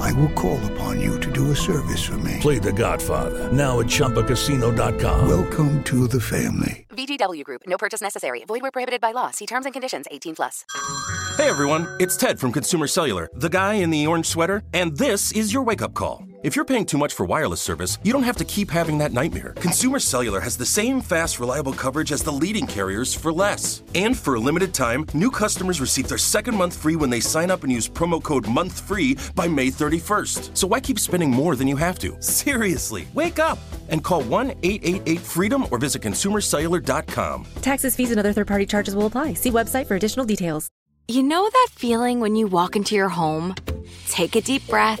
I will call upon you to do a service for me. Play The Godfather now at ChumbaCasino.com. Welcome to the family. VGW Group. No purchase necessary. Void where prohibited by law. See terms and conditions. 18 plus. Hey everyone, it's Ted from Consumer Cellular, the guy in the orange sweater, and this is your wake-up call. If you're paying too much for wireless service, you don't have to keep having that nightmare. Consumer Cellular has the same fast, reliable coverage as the leading carriers for less. And for a limited time, new customers receive their second month free when they sign up and use promo code MONTHFREE by May 31st. So why keep spending more than you have to? Seriously, wake up and call 1-888-FREEDOM or visit consumercellular.com. Taxes, fees, and other third-party charges will apply. See website for additional details. You know that feeling when you walk into your home, take a deep breath,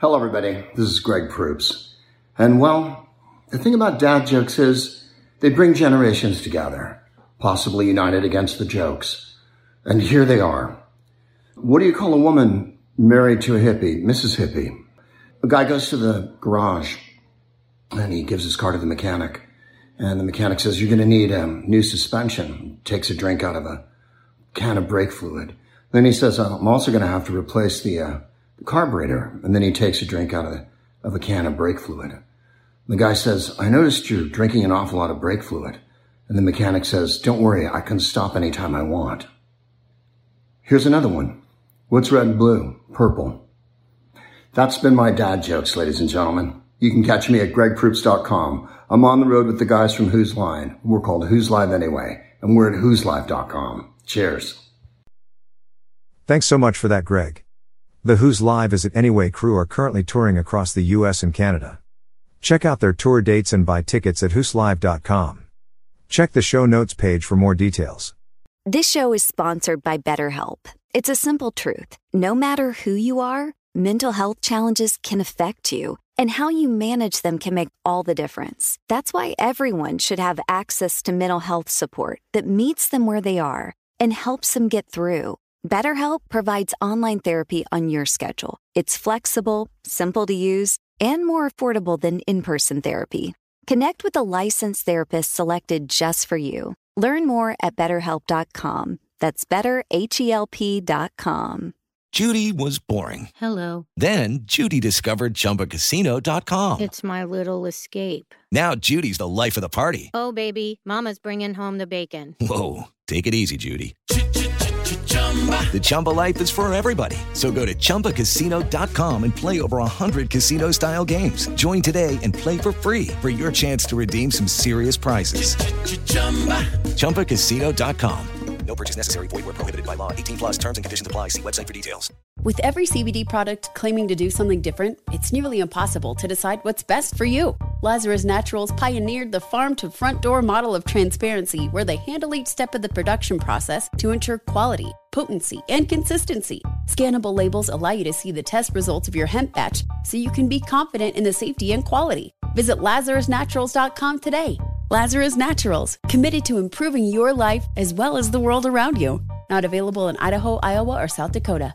Hello, everybody. This is Greg Proops. And well, the thing about dad jokes is they bring generations together, possibly united against the jokes. And here they are. What do you call a woman married to a hippie? Mrs. Hippie. A guy goes to the garage and he gives his car to the mechanic. And the mechanic says, You're going to need a new suspension. Takes a drink out of a can of brake fluid. Then he says, I'm also going to have to replace the, uh, carburetor. And then he takes a drink out of, the, of a can of brake fluid. The guy says, I noticed you're drinking an awful lot of brake fluid. And the mechanic says, Don't worry, I can stop anytime I want. Here's another one. What's red and blue? Purple. That's been my dad jokes, ladies and gentlemen. You can catch me at gregproops.com. I'm on the road with the guys from Whose Line. We're called Whose Live anyway, and we're at who'slive.com. Cheers. Thanks so much for that, Greg. The Whose Live is it Anyway crew are currently touring across the US and Canada. Check out their tour dates and buy tickets at who'slive.com. Check the show notes page for more details. This show is sponsored by BetterHelp. It's a simple truth. No matter who you are, mental health challenges can affect you, and how you manage them can make all the difference. That's why everyone should have access to mental health support that meets them where they are and helps them get through. BetterHelp provides online therapy on your schedule. It's flexible, simple to use, and more affordable than in person therapy. Connect with a licensed therapist selected just for you. Learn more at betterhelp.com. That's betterhelp.com. Judy was boring. Hello. Then Judy discovered ChumbaCasino.com. It's my little escape. Now Judy's the life of the party. Oh, baby, Mama's bringing home the bacon. Whoa, take it easy, Judy. The Chumba life is for everybody. So go to ChumbaCasino.com and play over 100 casino style games. Join today and play for free for your chance to redeem some serious prizes. ChumbaCasino.com. No purchase necessary. Void where prohibited by law. 18 plus terms and conditions apply. See website for details. With every CBD product claiming to do something different, it's nearly impossible to decide what's best for you. Lazarus Naturals pioneered the farm to front door model of transparency where they handle each step of the production process to ensure quality, potency, and consistency. Scannable labels allow you to see the test results of your hemp batch so you can be confident in the safety and quality. Visit LazarusNaturals.com today. Lazarus Naturals, committed to improving your life as well as the world around you. Not available in Idaho, Iowa, or South Dakota.